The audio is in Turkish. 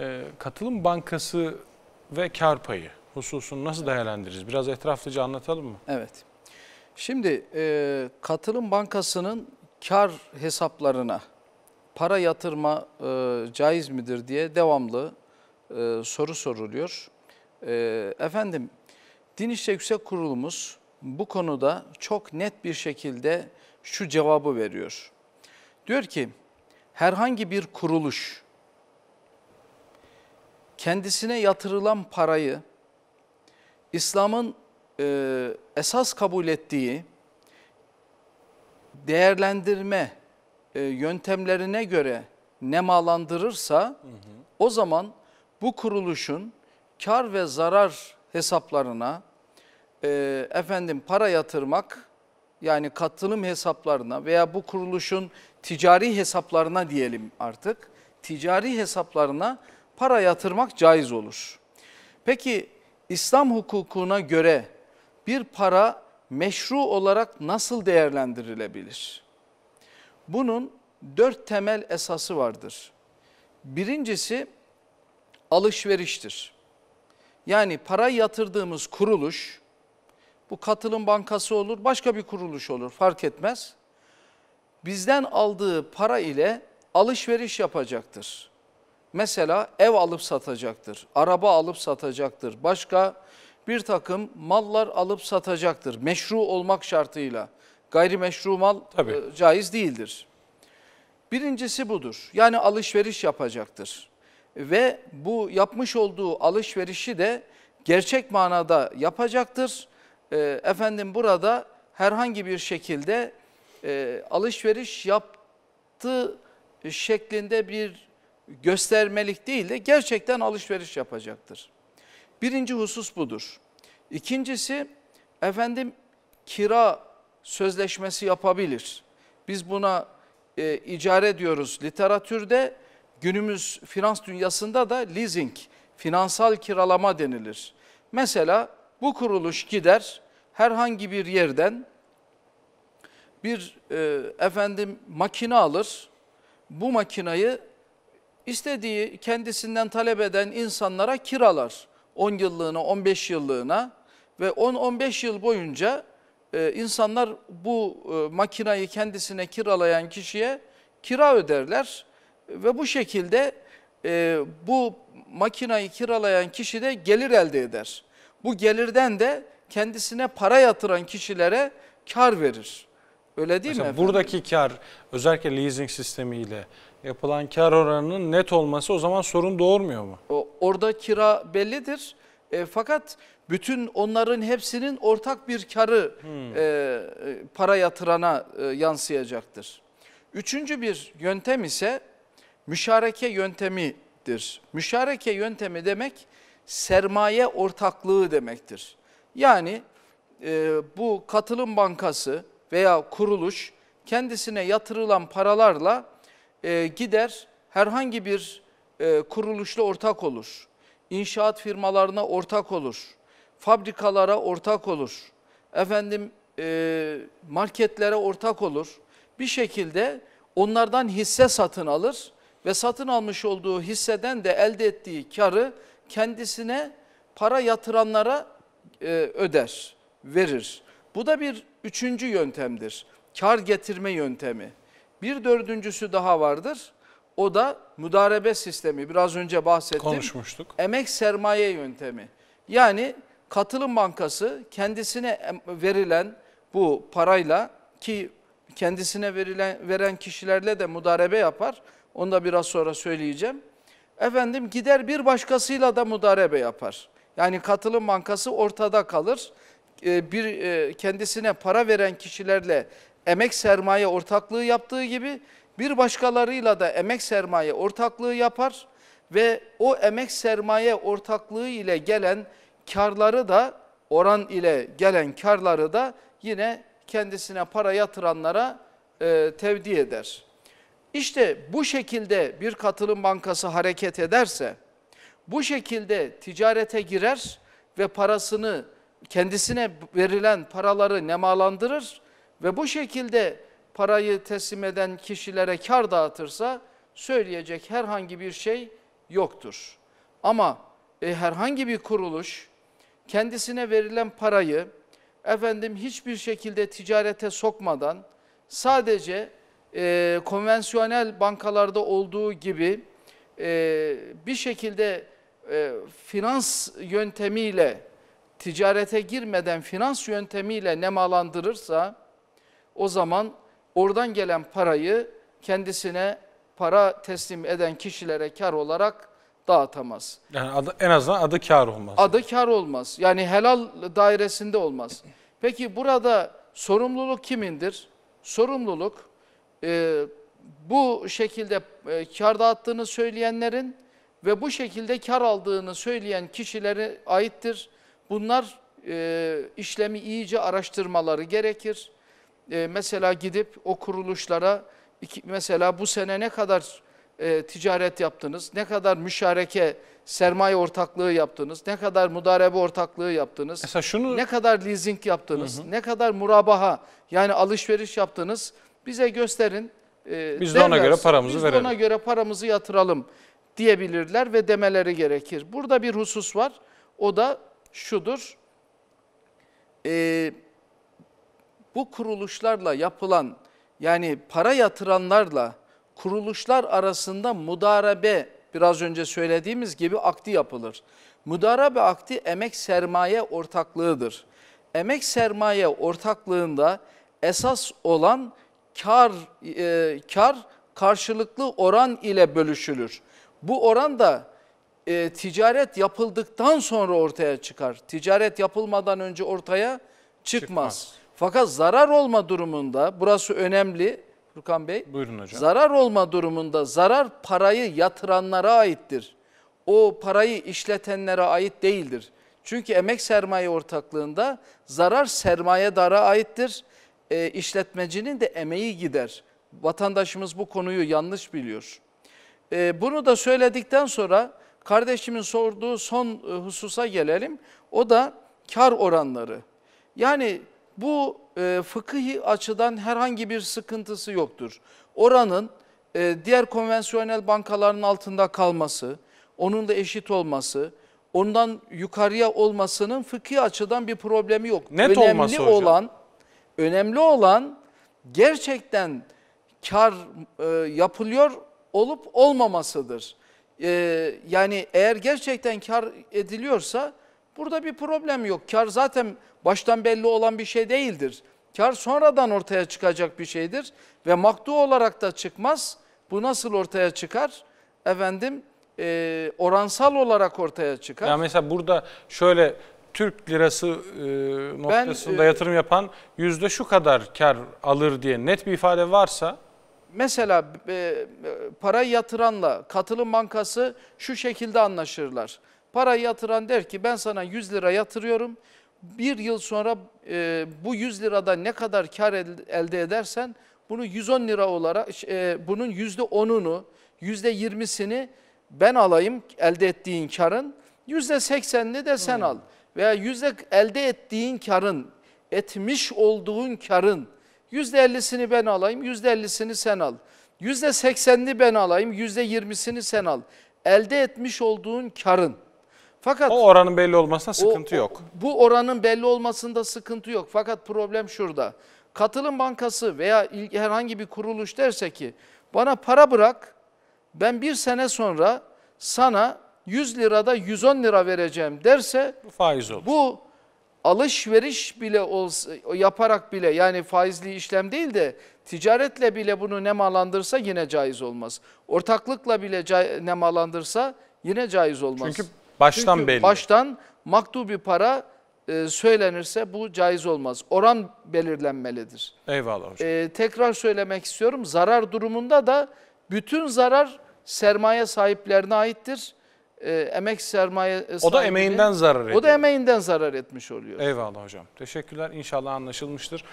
Ee, katılım bankası ve kar payı hususunu nasıl değerlendiririz? Biraz etraflıca anlatalım mı? Evet. Şimdi e, katılım bankasının kar hesaplarına para yatırma e, caiz midir diye devamlı e, soru soruluyor. E, efendim, Din İşleri Yüksek Kurulumuz bu konuda çok net bir şekilde şu cevabı veriyor. Diyor ki, herhangi bir kuruluş kendisine yatırılan parayı İslam'ın e, esas kabul ettiği değerlendirme e, yöntemlerine göre nemalandırırsa hı hı. o zaman bu kuruluşun kar ve zarar hesaplarına e, efendim para yatırmak yani katılım hesaplarına veya bu kuruluşun ticari hesaplarına diyelim artık ticari hesaplarına para yatırmak caiz olur. Peki İslam hukukuna göre bir para meşru olarak nasıl değerlendirilebilir? Bunun dört temel esası vardır. Birincisi alışveriştir. Yani para yatırdığımız kuruluş, bu katılım bankası olur, başka bir kuruluş olur fark etmez. Bizden aldığı para ile alışveriş yapacaktır. Mesela ev alıp satacaktır, araba alıp satacaktır, başka bir takım mallar alıp satacaktır. Meşru olmak şartıyla. Gayrimeşru mal Tabii. e, caiz değildir. Birincisi budur. Yani alışveriş yapacaktır. Ve bu yapmış olduğu alışverişi de gerçek manada yapacaktır. E, efendim burada herhangi bir şekilde e, alışveriş yaptığı şeklinde bir göstermelik değil de gerçekten alışveriş yapacaktır. Birinci husus budur. İkincisi efendim kira sözleşmesi yapabilir. Biz buna e, icare diyoruz literatürde. Günümüz finans dünyasında da leasing, finansal kiralama denilir. Mesela bu kuruluş gider herhangi bir yerden bir e, efendim makine alır. Bu makinayı istediği kendisinden talep eden insanlara kiralar. 10 yıllığına, 15 yıllığına ve 10-15 yıl boyunca e, insanlar bu e, makinayı kendisine kiralayan kişiye kira öderler ve bu şekilde e, bu makinayı kiralayan kişi de gelir elde eder. Bu gelirden de kendisine para yatıran kişilere kar verir. Öyle değil Mesela mi efendim? buradaki kar özellikle leasing sistemiyle yapılan kar oranının net olması o zaman sorun doğurmuyor mu? O, orada kira bellidir. E, fakat bütün onların hepsinin ortak bir karı hmm. e, e, para yatırana e, yansıyacaktır. Üçüncü bir yöntem ise müşareke yöntemidir. Müşareke yöntemi demek sermaye ortaklığı demektir. Yani e, bu katılım bankası veya kuruluş kendisine yatırılan paralarla e, gider herhangi bir e, kuruluşla ortak olur. İnşaat firmalarına ortak olur. Fabrikalara ortak olur. Efendim e, marketlere ortak olur. Bir şekilde onlardan hisse satın alır ve satın almış olduğu hisseden de elde ettiği karı kendisine para yatıranlara e, öder, verir. Bu da bir üçüncü yöntemdir. Kar getirme yöntemi. Bir dördüncüsü daha vardır. O da müdarebe sistemi. Biraz önce bahsettim. Konuşmuştuk. Emek sermaye yöntemi. Yani katılım bankası kendisine verilen bu parayla ki kendisine verilen veren kişilerle de mudarebe yapar. Onu da biraz sonra söyleyeceğim. Efendim gider bir başkasıyla da mudarebe yapar. Yani katılım bankası ortada kalır. Ee, bir e, kendisine para veren kişilerle emek sermaye ortaklığı yaptığı gibi bir başkalarıyla da emek sermaye ortaklığı yapar ve o emek sermaye ortaklığı ile gelen karları da oran ile gelen karları da yine kendisine para yatıranlara e, tevdi eder. İşte bu şekilde bir katılım bankası hareket ederse, bu şekilde ticarete girer ve parasını kendisine verilen paraları nemalandırır ve bu şekilde parayı teslim eden kişilere kar dağıtırsa söyleyecek herhangi bir şey yoktur. Ama e, herhangi bir kuruluş kendisine verilen parayı efendim hiçbir şekilde ticarete sokmadan sadece e, konvansiyonel bankalarda olduğu gibi e, bir şekilde e, finans yöntemiyle ticarete girmeden finans yöntemiyle nemalandırırsa o zaman oradan gelen parayı kendisine para teslim eden kişilere kar olarak dağıtamaz. Yani adı, en azından adı kar olmaz. Adı kar olmaz. Yani helal dairesinde olmaz. Peki burada sorumluluk kimindir? Sorumluluk e, bu şekilde e, kar dağıttığını söyleyenlerin ve bu şekilde kar aldığını söyleyen kişilere aittir. Bunlar e, işlemi iyice araştırmaları gerekir. E, mesela gidip o kuruluşlara iki, mesela bu sene ne kadar e, ticaret yaptınız, ne kadar müşareke sermaye ortaklığı yaptınız, ne kadar mudarebe ortaklığı yaptınız, Mesela şunu ne kadar leasing yaptınız, ne kadar murabaha yani alışveriş yaptınız bize gösterin. e, Biz de ona göre paramızı biz verelim. ona göre paramızı yatıralım diyebilirler ve demeleri gerekir. Burada bir husus var. O da şudur. E, bu kuruluşlarla yapılan yani para yatıranlarla kuruluşlar arasında mudarebe biraz önce söylediğimiz gibi akdi yapılır. Mudarebe akdi emek sermaye ortaklığıdır. Emek sermaye ortaklığında esas olan kar e, kar karşılıklı oran ile bölüşülür. Bu oran da e, ticaret yapıldıktan sonra ortaya çıkar. Ticaret yapılmadan önce ortaya çıkmaz. Çıkmaz. Fakat zarar olma durumunda, burası önemli Furkan Bey. buyurun hocam. Zarar olma durumunda zarar parayı yatıranlara aittir. O parayı işletenlere ait değildir. Çünkü emek sermaye ortaklığında zarar sermayedara aittir. E, işletmecinin de emeği gider. Vatandaşımız bu konuyu yanlış biliyor. E, bunu da söyledikten sonra kardeşimin sorduğu son e, hususa gelelim. O da kar oranları. Yani bu e, fıkıhi açıdan herhangi bir sıkıntısı yoktur. Oranın e, diğer konvansiyonel bankaların altında kalması, onun da eşit olması, ondan yukarıya olmasının fıkhi açıdan bir problemi yok. Net önemli olması hocam. olan, önemli olan gerçekten kar e, yapılıyor olup olmamasıdır. E, yani eğer gerçekten kar ediliyorsa burada bir problem yok. Kar zaten baştan belli olan bir şey değildir. Kar sonradan ortaya çıkacak bir şeydir ve maktu olarak da çıkmaz. Bu nasıl ortaya çıkar? Efendim e, oransal olarak ortaya çıkar. Yani mesela burada şöyle Türk lirası e, noktasında e, yatırım yapan yüzde şu kadar kar alır diye net bir ifade varsa Mesela e, e, parayı yatıranla katılım bankası şu şekilde anlaşırlar. Parayı yatıran der ki ben sana 100 lira yatırıyorum. Bir yıl sonra e, bu 100 lirada ne kadar kar el- elde edersen bunu 110 lira olarak e, bunun %10'unu %20'sini ben alayım elde ettiğin karın %80'ini de sen al. Veya yüzde elde ettiğin karın etmiş olduğun karın %50'sini ben alayım, %50'sini sen al. %80'ini ben alayım, %20'sini sen al. Elde etmiş olduğun karın. Fakat o oranın belli olmasına sıkıntı o- o- yok. Bu oranın belli olmasında sıkıntı yok. Fakat problem şurada. Katılım bankası veya herhangi bir kuruluş derse ki bana para bırak ben bir sene sonra sana 100 lirada 110 lira vereceğim derse Bu faiz olur. bu alışveriş bile olsa, yaparak bile yani faizli işlem değil de ticaretle bile bunu nemalandırsa yine caiz olmaz. Ortaklıkla bile nemalandırsa yine caiz olmaz. Çünkü baştan Çünkü belli. baştan maktu bir para e, söylenirse bu caiz olmaz. Oran belirlenmelidir. Eyvallah hocam. E, tekrar söylemek istiyorum. Zarar durumunda da bütün zarar sermaye sahiplerine aittir. E, emek sermaye o da sahibinin- emeğinden zarar ediyor. o da emeğinden zarar etmiş oluyor. Eyvallah hocam. Teşekkürler. İnşallah anlaşılmıştır.